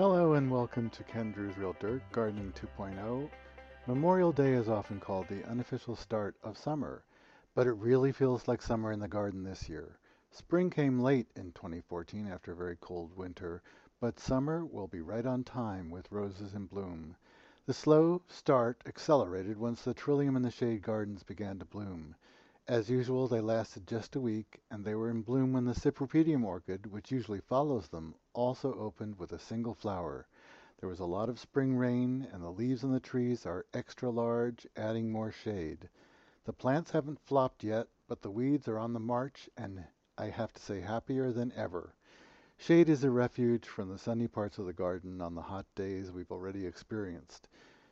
Hello and welcome to Ken Druse Real Dirt Gardening 2.0. Memorial Day is often called the unofficial start of summer, but it really feels like summer in the garden this year. Spring came late in 2014 after a very cold winter, but summer will be right on time with roses in bloom. The slow start accelerated once the trillium in the shade gardens began to bloom. As usual, they lasted just a week, and they were in bloom when the Cypripedium orchid, which usually follows them, also opened with a single flower. There was a lot of spring rain, and the leaves on the trees are extra large, adding more shade. The plants haven't flopped yet, but the weeds are on the march, and I have to say happier than ever. Shade is a refuge from the sunny parts of the garden on the hot days we've already experienced.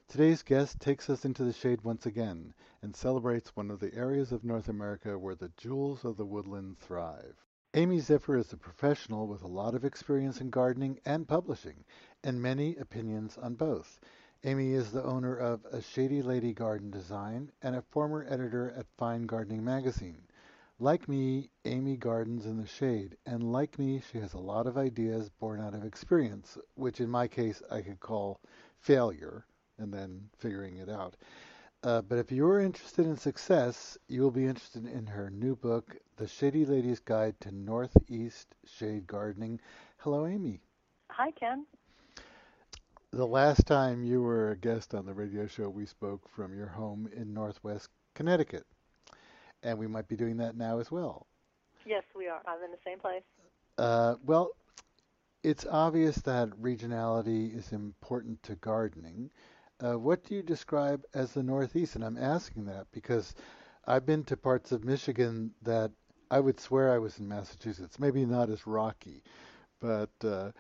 Today's guest takes us into the shade once again and celebrates one of the areas of North America where the jewels of the woodland thrive. Amy Ziffer is a professional with a lot of experience in gardening and publishing, and many opinions on both. Amy is the owner of A Shady Lady Garden Design and a former editor at Fine Gardening Magazine. Like me, Amy gardens in the shade, and like me, she has a lot of ideas born out of experience, which in my case I could call failure and then figuring it out. Uh, but if you're interested in success, you will be interested in her new book, The Shady Lady's Guide to Northeast Shade Gardening. Hello, Amy. Hi, Ken. The last time you were a guest on the radio show, we spoke from your home in Northwest Connecticut. And we might be doing that now as well. Yes, we are. I'm in the same place. Uh, well, it's obvious that regionality is important to gardening. Uh, what do you describe as the Northeast? And I'm asking that because I've been to parts of Michigan that I would swear I was in Massachusetts. Maybe not as rocky, but uh,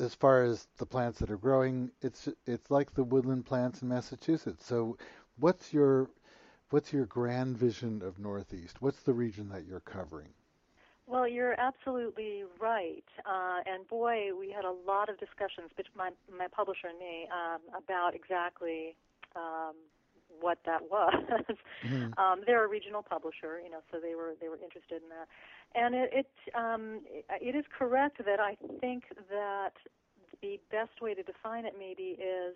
as far as the plants that are growing, it's it's like the woodland plants in Massachusetts. So, what's your what's your grand vision of Northeast? What's the region that you're covering? Well, you're absolutely right. Uh, and boy, we had a lot of discussions between my, my publisher and me um, about exactly um, what that was. mm-hmm. um, they're a regional publisher, you know, so they were they were interested in that. And it it, um, it is correct that I think that the best way to define it maybe is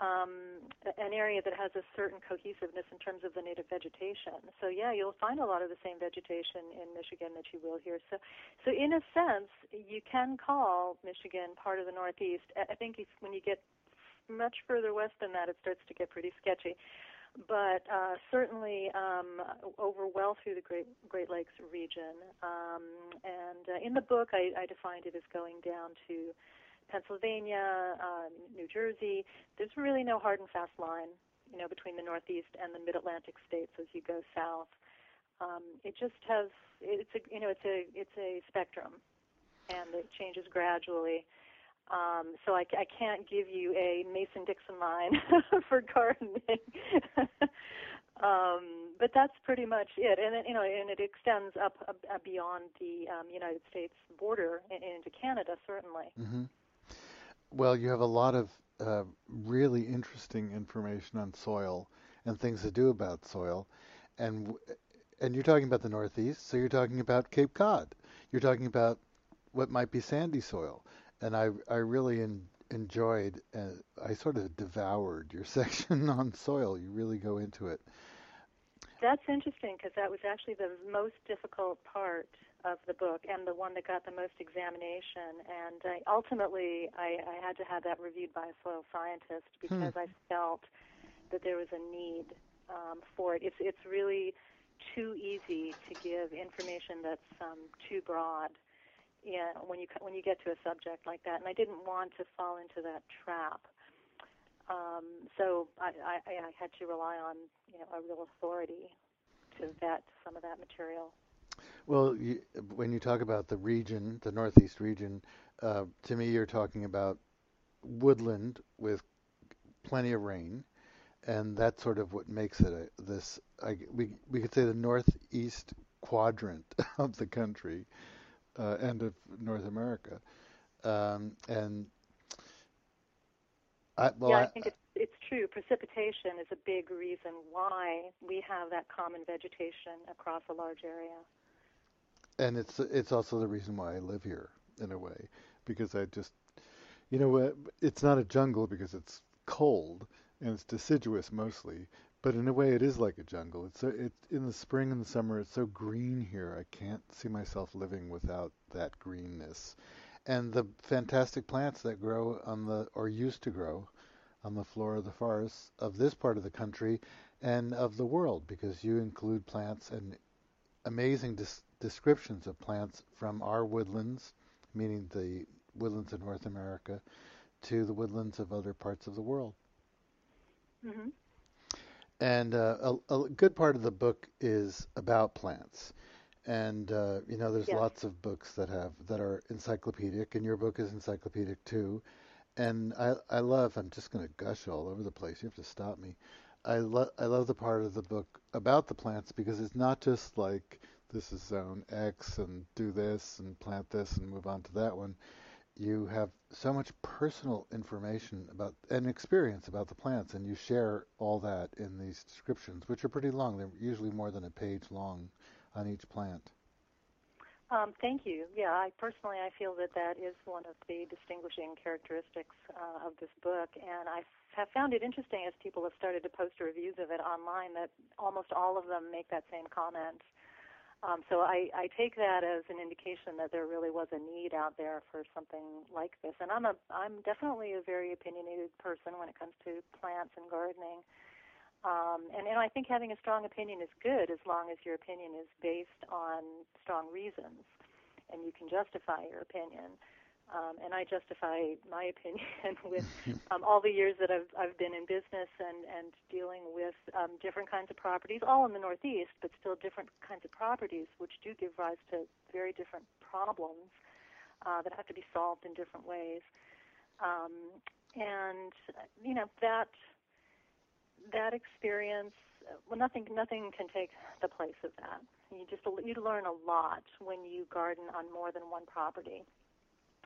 um, an area that has a certain cohesiveness in terms of the native vegetation. So yeah, you'll find a lot of the same vegetation in Michigan that you will here. So, so in a sense, you can call Michigan part of the Northeast. I think if, when you get much further west than that, it starts to get pretty sketchy. But uh, certainly um, over well through the Great Great Lakes region, um, and uh, in the book, I, I defined it as going down to Pennsylvania, um, New Jersey. There's really no hard and fast line, you know, between the Northeast and the Mid-Atlantic states as you go south. Um, it just has it's a you know it's a it's a spectrum, and it changes gradually. Um, so I, I can't give you a Mason-Dixon line for gardening. um, but that's pretty much it, and you know, and it extends up, up beyond the um, United States border into Canada, certainly. Mm-hmm. Well, you have a lot of uh, really interesting information on soil and things to do about soil, and and you're talking about the Northeast, so you're talking about Cape Cod. You're talking about what might be sandy soil, and I I really enjoyed. Uh, I sort of devoured your section on soil. You really go into it. That's interesting because that was actually the most difficult part of the book and the one that got the most examination. And I, ultimately, I, I had to have that reviewed by a soil scientist because hmm. I felt that there was a need um, for it. It's it's really too easy to give information that's um, too broad. Yeah, when you when you get to a subject like that, and I didn't want to fall into that trap. Um, so I, I, I had to rely on you know a real authority to vet some of that material. Well, you, when you talk about the region, the Northeast region, uh, to me, you're talking about woodland with plenty of rain, and that's sort of what makes it a, this. I, we we could say the northeast quadrant of the country uh, and of North America, um, and I, well, yeah, I think it's it's true. Precipitation is a big reason why we have that common vegetation across a large area and it's it's also the reason why I live here in a way because I just You know? It's not a jungle because it's cold and it's deciduous mostly, but in a way it is like a jungle. It's so, it in the spring and the summer it's so green here. I can't see myself living without that greenness. And the fantastic plants that grow on the or used to grow on the floor of the forests of this part of the country and of the world because you include plants and amazing dis- descriptions of plants from our woodlands, meaning the woodlands of North America, to the woodlands of other parts of the world. Mm-hmm. And uh, a, a, good part of the book is about plants. And uh, you know, there's yes. lots of books that have that are encyclopedic, and your book is encyclopedic too. And I, I love. I'm just going to gush all over the place. You have to stop me. I love I love the part of the book about the plants because it's not just like this is zone X and do this and plant this and move on to that one. You have so much personal information about and experience about the plants, and you share all that in these descriptions, which are pretty long. They're usually more than a page long on each plant. Um, thank you. Yeah, I personally I feel that that is one of the distinguishing characteristics uh, of this book, and I have found it interesting as people have started to post reviews of it online that almost all of them make that same comment. Um, so I, I take that as an indication that there really was a need out there for something like this. And I'm a I'm definitely a very opinionated person when it comes to plants and gardening. Um, and, and I think having a strong opinion is good as long as your opinion is based on strong reasons and you can justify your opinion. Um, and I justify my opinion with um, all the years that I've, I've been in business and, and dealing with um, different kinds of properties, all in the Northeast, but still different kinds of properties, which do give rise to very different problems uh, that have to be solved in different ways. Um, and you know that that experience, well, nothing nothing can take the place of that. You just you learn a lot when you garden on more than one property,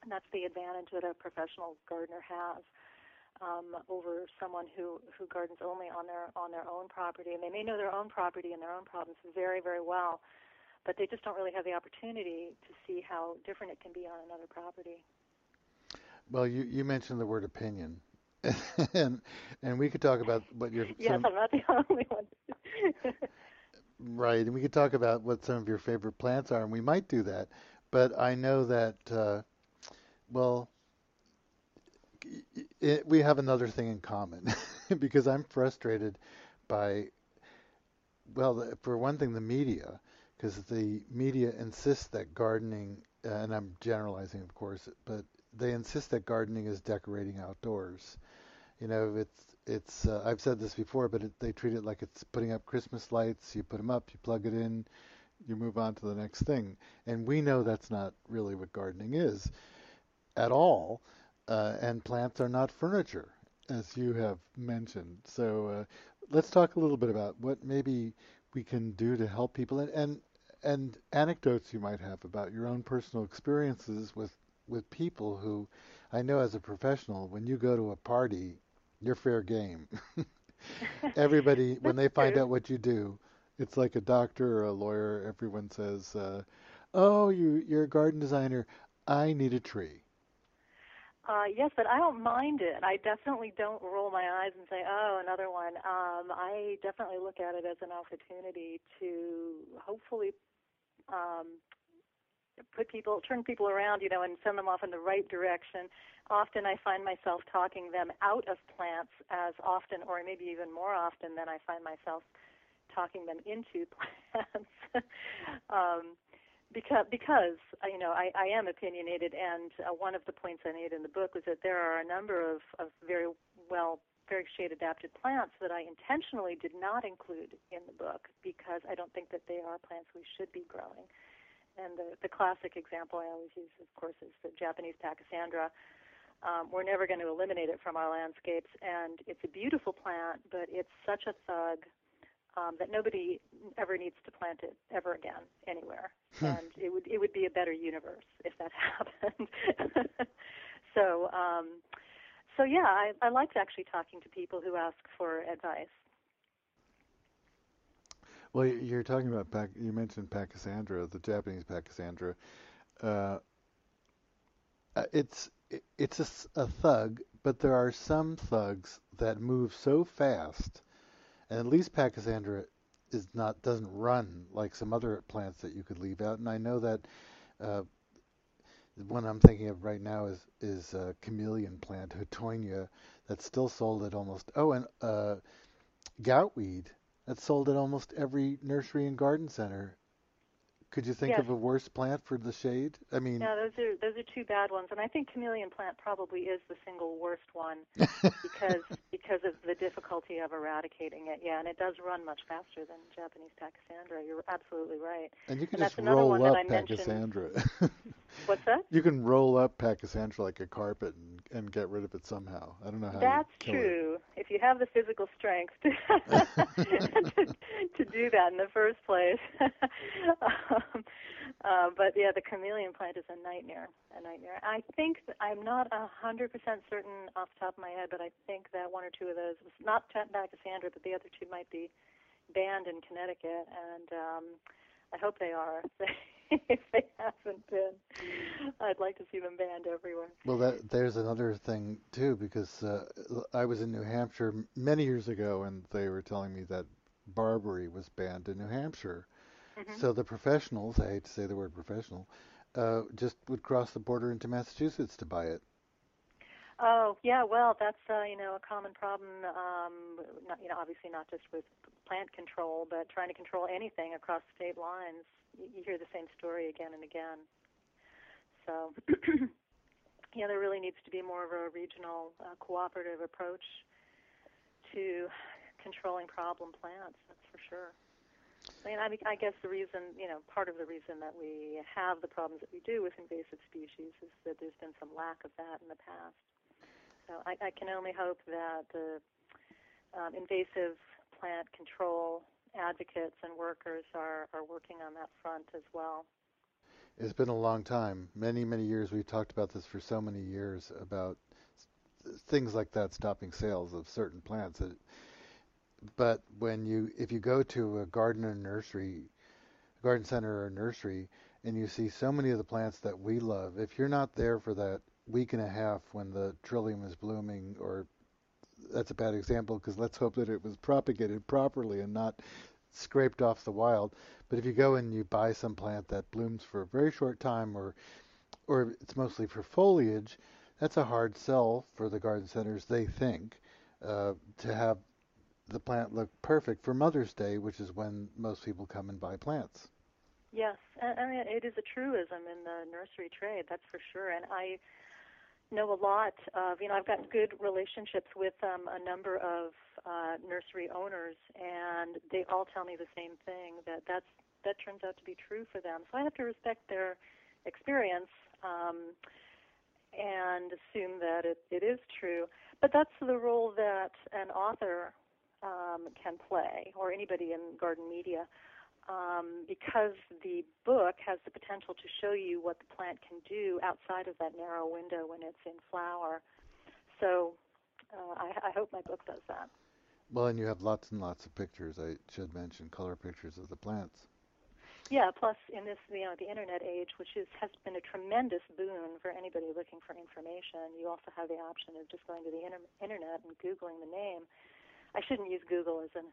and that's the advantage that a professional gardener has. Um, over someone who, who gardens only on their on their own property, and they may know their own property and their own problems very very well, but they just don't really have the opportunity to see how different it can be on another property. Well, you, you mentioned the word opinion, and and we could talk about what your yes, some, I'm not the only one. right, and we could talk about what some of your favorite plants are, and we might do that. But I know that uh, well, it, we have another thing in common because I'm frustrated by well, for one thing, the media, because the media insists that gardening, and I'm generalizing, of course, but they insist that gardening is decorating outdoors. You know, it's it's. Uh, I've said this before, but it, they treat it like it's putting up Christmas lights. You put them up, you plug it in, you move on to the next thing. And we know that's not really what gardening is at all. Uh, and plants are not furniture, as you have mentioned. So uh, let's talk a little bit about what maybe we can do to help people and, and and anecdotes you might have about your own personal experiences with with people who I know as a professional when you go to a party you're fair game. Everybody when they find true. out what you do it's like a doctor or a lawyer everyone says uh, oh you you're a garden designer I need a tree. Uh, yes, but I don't mind it. I definitely don't roll my eyes and say, "Oh, another one." Um, I definitely look at it as an opportunity to hopefully um, put people, turn people around, you know, and send them off in the right direction. Often, I find myself talking them out of plants as often, or maybe even more often, than I find myself talking them into plants. um, because because uh, you know I, I am opinionated, and uh, one of the points I made in the book was that there are a number of, of very well very shade adapted plants that I intentionally did not include in the book because I don't think that they are plants we should be growing. And the, the classic example I always use, of course, is the Japanese Pachysandra. Um, we're never going to eliminate it from our landscapes, and it's a beautiful plant, but it's such a thug um, that nobody ever needs to plant it ever again anywhere, Hmm. and it would it would be a better universe if that happened. so um, so yeah, I, I liked actually talking to people who ask for advice. Well, you're talking about you mentioned Pachysandra, the Japanese Pachysandra. Uh, Uh, it's it's a, a thug, but there are some thugs that move so fast, and at least Pachysandra is not doesn't run like some other plants that you could leave out. And I know that uh, one I'm thinking of right now is is a chameleon plant, Houttuynia, that's still sold at almost oh, and uh, goutweed that's sold at almost every nursery and garden center could you think yes. of a worse plant for the shade? I mean, yeah, those are those are two bad ones, and I think chameleon plant probably is the single worst one because because of the difficulty of eradicating it. Yeah, and it does run much faster than Japanese Pachysandra. You're absolutely right. And you can and just roll up Pachysandra. What's that? You can roll up Pachysandra like a carpet and, and get rid of it somehow. I don't know how. That's true. It. If you have the physical strength to, to, to do that in the first place. Um, uh, but yeah, the chameleon plant is a nightmare. A nightmare. I think I'm not a hundred percent certain off the top of my head, but I think that one or two of those, not Pachysandra, but the other two might be banned in Connecticut, and um, I hope they are. if they haven't been. I'd like to see them banned everywhere. Well, that, there's another thing too, because uh, I was in New Hampshire many years ago, and they were telling me that barberry was banned in New Hampshire. Mm-hmm. So the professionals, I hate to say the word professional, uh, just would cross the border into Massachusetts to buy it. Oh yeah, well that's uh, you know a common problem. Um, not, you know obviously not just with plant control, but trying to control anything across state lines you hear the same story again and again. So, yeah, there really needs to be more of a regional uh, cooperative approach to controlling problem plants. That's for sure. I mean, I, I guess the reason, you know, part of the reason that we have the problems that we do with invasive species is that there's been some lack of that in the past. So I, I can only hope that the um, invasive plant control advocates and workers are, are working on that front as well. It's been a long time, many, many years. We've talked about this for so many years about things like that stopping sales of certain plants. But when you, if you go to a garden or nursery, garden center or nursery, and you see so many of the plants that we love, if you're not there for that week and a half when the trillium is blooming or that's a bad example because let's hope that it was propagated properly and not scraped off the wild. But if you go and you buy some plant that blooms for a very short time, or or it's mostly for foliage, that's a hard sell for the garden centers. They think uh, to have the plant look perfect for Mother's Day, which is when most people come and buy plants. Yes, I mean it is a truism in the nursery trade, that's for sure. And I know a lot of, you know, I've got good relationships with um, a number of uh, nursery owners, and they all tell me the same thing that that's that turns out to be true for them. So I have to respect their experience um, and assume that it, it is true. But that's the role that an author um, can play, or anybody in garden media um, because the book has the potential to show you what the plant can do outside of that narrow window when it's in flower. So uh, I, I hope my book does that. Well, and you have lots and lots of pictures. I should mention color pictures of the plants. Yeah. Plus, in this, you know, the internet age, which is has been a tremendous boon for anybody looking for information. You also have the option of just going to the inter- internet and googling the name. I shouldn't use Google as a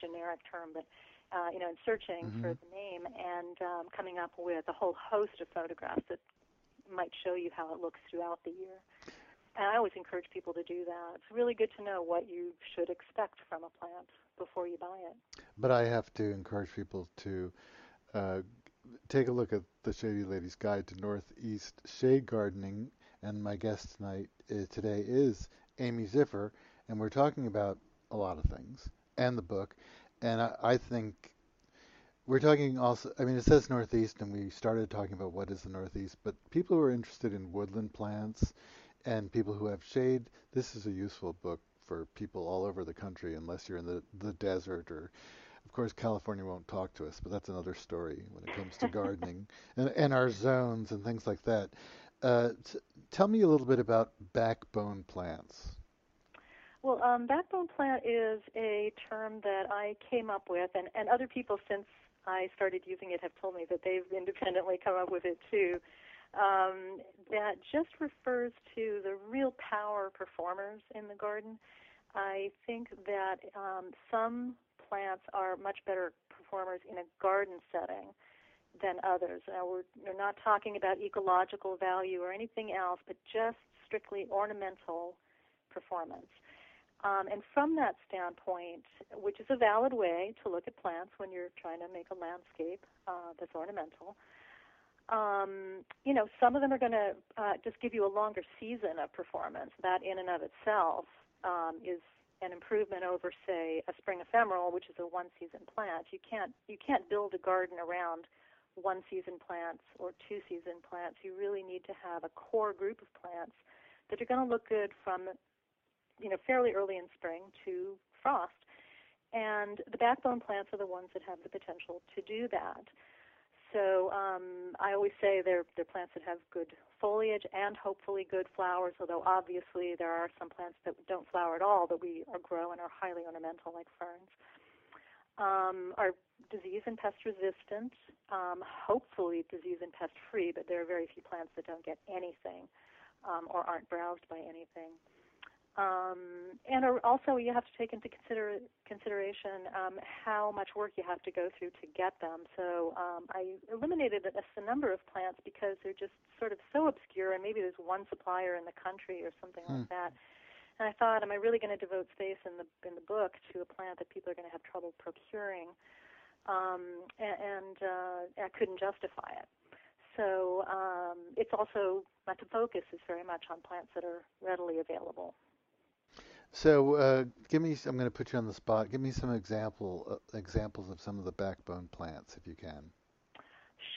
generic term, but uh, you know, and searching mm-hmm. for the name and um, coming up with a whole host of photographs that might show you how it looks throughout the year. And I always encourage people to do that. It's really good to know what you should expect from a plant before you buy it. But I have to encourage people to uh, take a look at the Shady Lady's Guide to Northeast Shade Gardening. And my guest tonight is, uh, today is Amy Ziffer, and we're talking about a lot of things and the book and I, I think we're talking also. I mean, it says Northeast, and we started talking about what is the Northeast. But people who are interested in woodland plants and people who have shade, this is a useful book for people all over the country, unless you're in the the desert or. Of course, California won't talk to us, but that's another story when it comes to gardening and, and our zones and things like that. Uh, t- tell me a little bit about backbone plants. Well, um, backbone plant is a term that I came up with, and, and other people since I started using it have told me that they've independently come up with it too. um, that just refers to the real power performers in the garden. I think that um, some plants are much better performers in a garden setting than others. Now, we're, we're not talking about ecological value or anything else, but just strictly ornamental performance. Um, and from that standpoint, which is a valid way to look at plants when you're trying to make a landscape uh, that's ornamental, um, you know, some of them are going to uh, just give you a longer season of performance. That in and of itself um, is an improvement over, say, a spring ephemeral, which is a one-season plant. You can't you can't build a garden around one-season plants or two-season plants. You really need to have a core group of plants that are going to look good from, you know, fairly early in spring to frost. And the backbone plants are the ones that have the potential to do that. So um, I always say they're they're plants that have good foliage and hopefully good flowers. Although obviously there are some plants that don't flower at all that we are grow and are highly ornamental, like ferns. Um, are disease and pest resistant, um, hopefully disease and pest free, but there are very few plants that don't get anything um, or aren't browsed by anything. Um, and also, you have to take into consider, consideration um, how much work you have to go through to get them. So um, I eliminated a, a number of plants because they're just sort of so obscure, and maybe there's one supplier in the country or something hmm. like that. And I thought, am I really going to devote space in the in the book to a plant that people are going to have trouble procuring? Um, and and uh, I couldn't justify it. So um, it's also my focus is very much on plants that are readily available. So, uh, give me. I'm going to put you on the spot. Give me some example uh, examples of some of the backbone plants, if you can.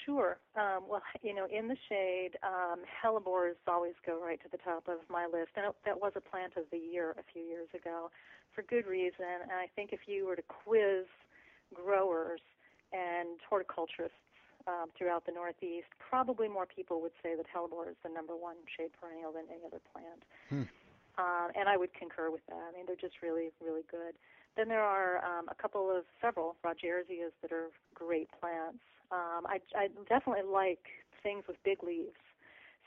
Sure. Um, well, you know, in the shade, um, hellebores always go right to the top of my list, and it, that was a plant of the year a few years ago, for good reason. And I think if you were to quiz growers and horticulturists um, throughout the Northeast, probably more people would say that hellebore is the number one shade perennial than any other plant. Hmm. Um, and I would concur with that. I mean, they're just really, really good. Then there are um, a couple of several Rodgersias that are great plants. Um, I, I definitely like things with big leaves.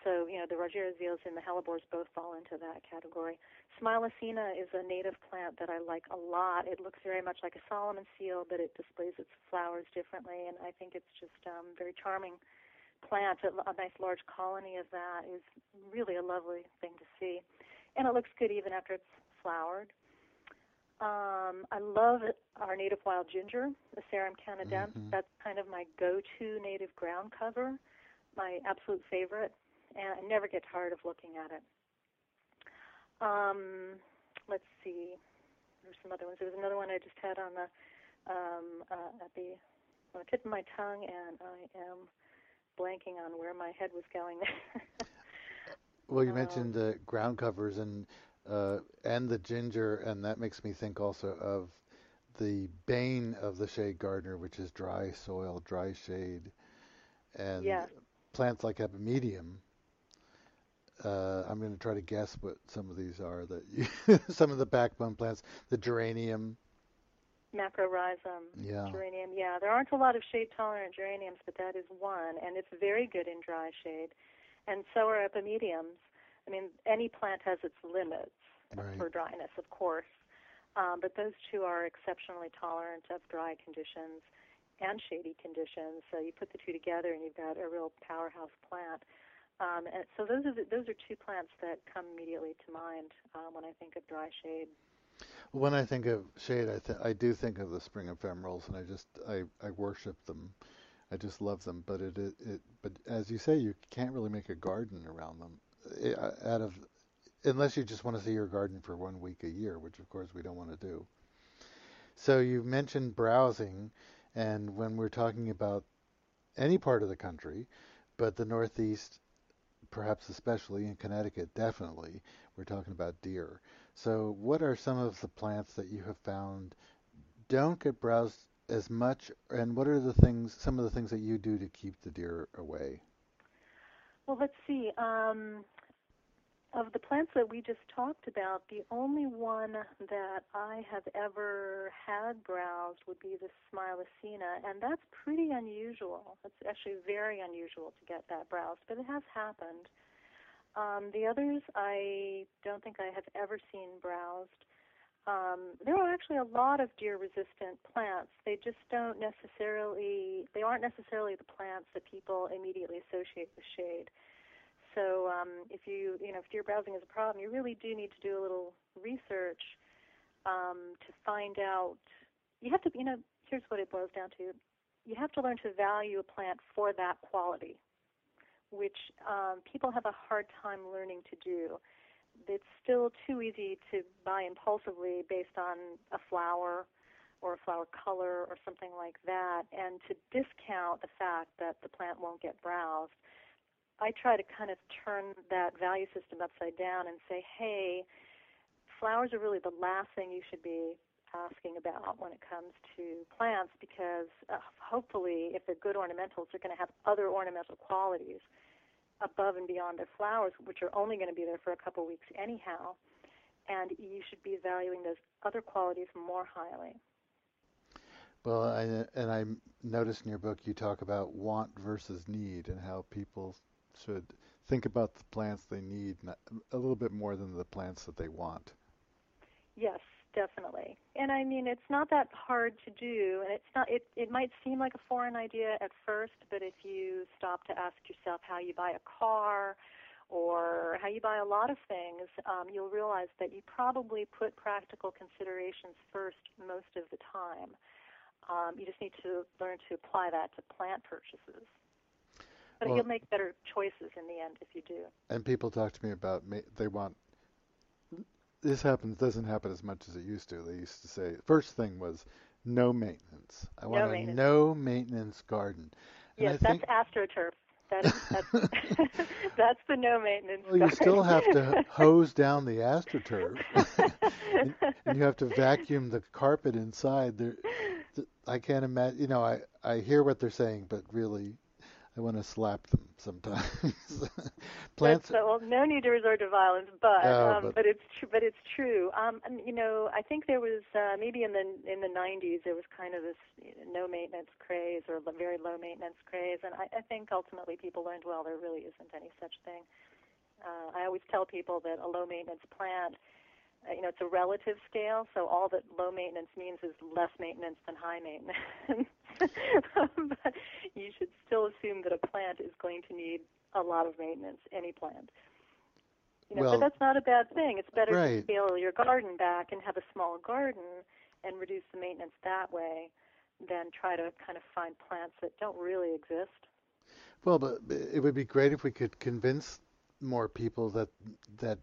So, you know, the Rodgersias and the hellebores both fall into that category. Smilacina is a native plant that I like a lot. It looks very much like a Solomon seal, but it displays its flowers differently, and I think it's just um, very charming plant. A, a nice large colony of that is really a lovely thing to see and it looks good even after it's flowered. Um, I love our native wild ginger, the Asarum canadense. Mm-hmm. That's kind of my go-to native ground cover, my absolute favorite, and I never get tired of looking at it. Um, let's see. There's some other ones. There was another one I just had on the um, uh, at the on the tip of my tongue, and I am blanking on where my head was going there. Well, you mentioned the ground covers and uh, and the ginger, and that makes me think also of the bane of the shade gardener, which is dry soil, dry shade, and yes. plants like epimedium. Uh, I'm going to try to guess what some of these are. That you, some of the backbone plants, the geranium, macrorhizum, yeah. geranium. Yeah, there aren't a lot of shade tolerant geraniums, but that is one, and it's very good in dry shade and so are epimediums. I mean, any plant has its limits right. for dryness, of course, um, but those two are exceptionally tolerant of dry conditions and shady conditions. So you put the two together, and you've got a real powerhouse plant. Um, and so those are the, those are two plants that come immediately to mind um, when I think of dry shade. When I think of shade, I th- I do think of the spring ephemerals, and I just I, I worship them. I just love them. But it, it, it but as you say, you can't really make a garden around them. It, out of unless you just want to see your garden for one week a year, which of course we don't want to do. So you mentioned browsing, and when we're talking about any part of the country, but the Northeast, perhaps especially in Connecticut, definitely, we're talking about deer. So what are some of the plants that you have found don't get browsed as much, and what are the things, some of the things that you do to keep the deer away? Well, let's see. Um, of the plants that we just talked about, the only one that I have ever had browsed would be the Smilacina, and that's pretty unusual. It's actually very unusual to get that browsed, but it has happened. Um, the others, I don't think I have ever seen browsed. Um, there are actually a lot of deer-resistant plants. They just don't necessarily, they aren't necessarily the plants that people immediately associate with shade. So um, if you you know if deer browsing is a problem, you really do need to do a little research um, to find out. You have to you know here's what it boils down to. You have to learn to value a plant for that quality, which um, people have a hard time learning to do. It's still too easy to buy impulsively based on a flower or a flower color or something like that, and to discount the fact that the plant won't get browsed I try to kind of turn that value system upside down and say, hey, flowers are really the last thing you should be asking about when it comes to plants because uh, hopefully, if they're good ornamentals, they're going to have other ornamental qualities above and beyond their flowers, which are only going to be there for a couple weeks anyhow. And you should be valuing those other qualities more highly. Well, I, and I noticed in your book you talk about want versus need and how people should think about the plants they need a little bit more than the plants that they want. Yes, definitely. And I mean, it's not that hard to do, and it's not. It it might seem like a foreign idea at first, but if you stop to ask yourself how you buy a car or how you buy a lot of things, um, you'll realize that you probably put practical considerations first most of the time. Um, you just need to learn to apply that to plant purchases. But well, you'll make better choices in the end if you do. And people talk to me about ma- they want this happens doesn't happen as much as it used to. They used to say first thing was no maintenance. I want no a no maintenance garden. And yes, that's astroturf. That is, that's, that's the no maintenance. Well, garden. you still have to hose down the astroturf, and, and you have to vacuum the carpet inside. There, I can't imagine. You know, I I hear what they're saying, but really, I want to slap them sometimes. Plants. That's, well, no need to resort to violence, but no, um, but, but it's true. But it's true. Um, and, you know, I think there was uh, maybe in the in the 90s there was kind of this you know, no maintenance craze or very low maintenance craze, and I, I think ultimately people learned well there really isn't any such thing. Uh, I always tell people that a low maintenance plant uh, you know, it's a relative scale, so all that low maintenance means is less maintenance than high maintenance. but you should still assume that a plant is going to need a lot of maintenance, any plant. You know, well, but that's not a bad thing. It's better right. to scale your garden back and have a small garden and reduce the maintenance that way than try to kind of find plants that don't really exist. Well, but it would be great if we could convince more people that that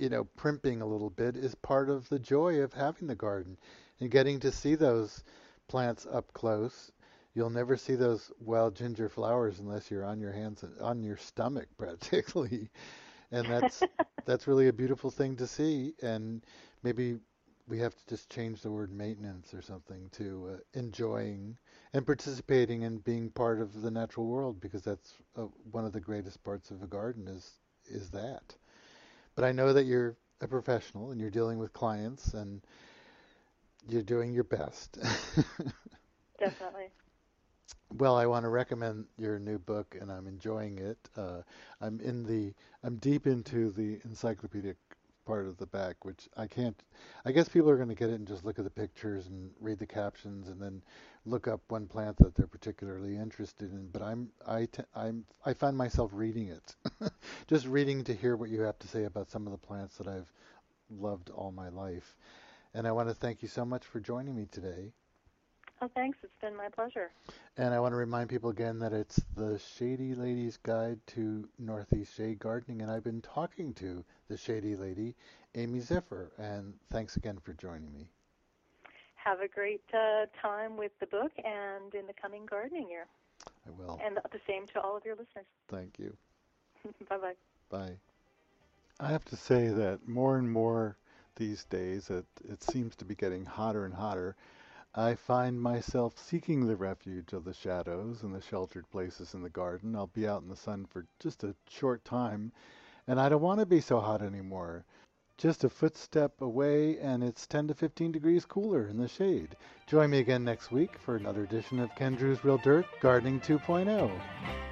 you know, primping a little bit is part of the joy of having the garden and getting to see those plants up close. You'll never see those wild ginger flowers unless you're on your hands and on your stomach practically. And that's that's really a beautiful thing to see and maybe we have to just change the word maintenance or something to uh, enjoying and participating and being part of the natural world because that's uh, one of the greatest parts of a garden is is that. But I know that you're a professional and you're dealing with clients and you're doing your best. Definitely. Well, I want to recommend your new book, and I'm enjoying it. Uh, I'm in the, I'm deep into the encyclopedic part of the back, which I can't. I guess people are going to get it and just look at the pictures and read the captions, and then look up one plant that they're particularly interested in. But I'm I t- I'm I find myself reading it, just reading to hear what you have to say about some of the plants that I've loved all my life. And I want to thank you so much for joining me today. Oh, thanks. It's been my pleasure. And I want to remind people again that it's the Shady Lady's Guide to Northeast Shade Gardening, and I've been talking to the Shady Lady, Amy Ziffer. And thanks again for joining me have a great uh, time with the book and in the coming gardening year. I will. And the same to all of your listeners. Thank you. bye bye. Bye. I have to say that more and more these days, it, it seems to be getting hotter and hotter. I find myself seeking the refuge of the shadows and the sheltered places in the garden. I'll be out in the sun for just a short time, and I don't want to be so hot anymore. Just a footstep away and it's 10 to 15 degrees cooler in the shade. Join me again next week for another edition of Ken Druse Real Dirt Gardening 2.0.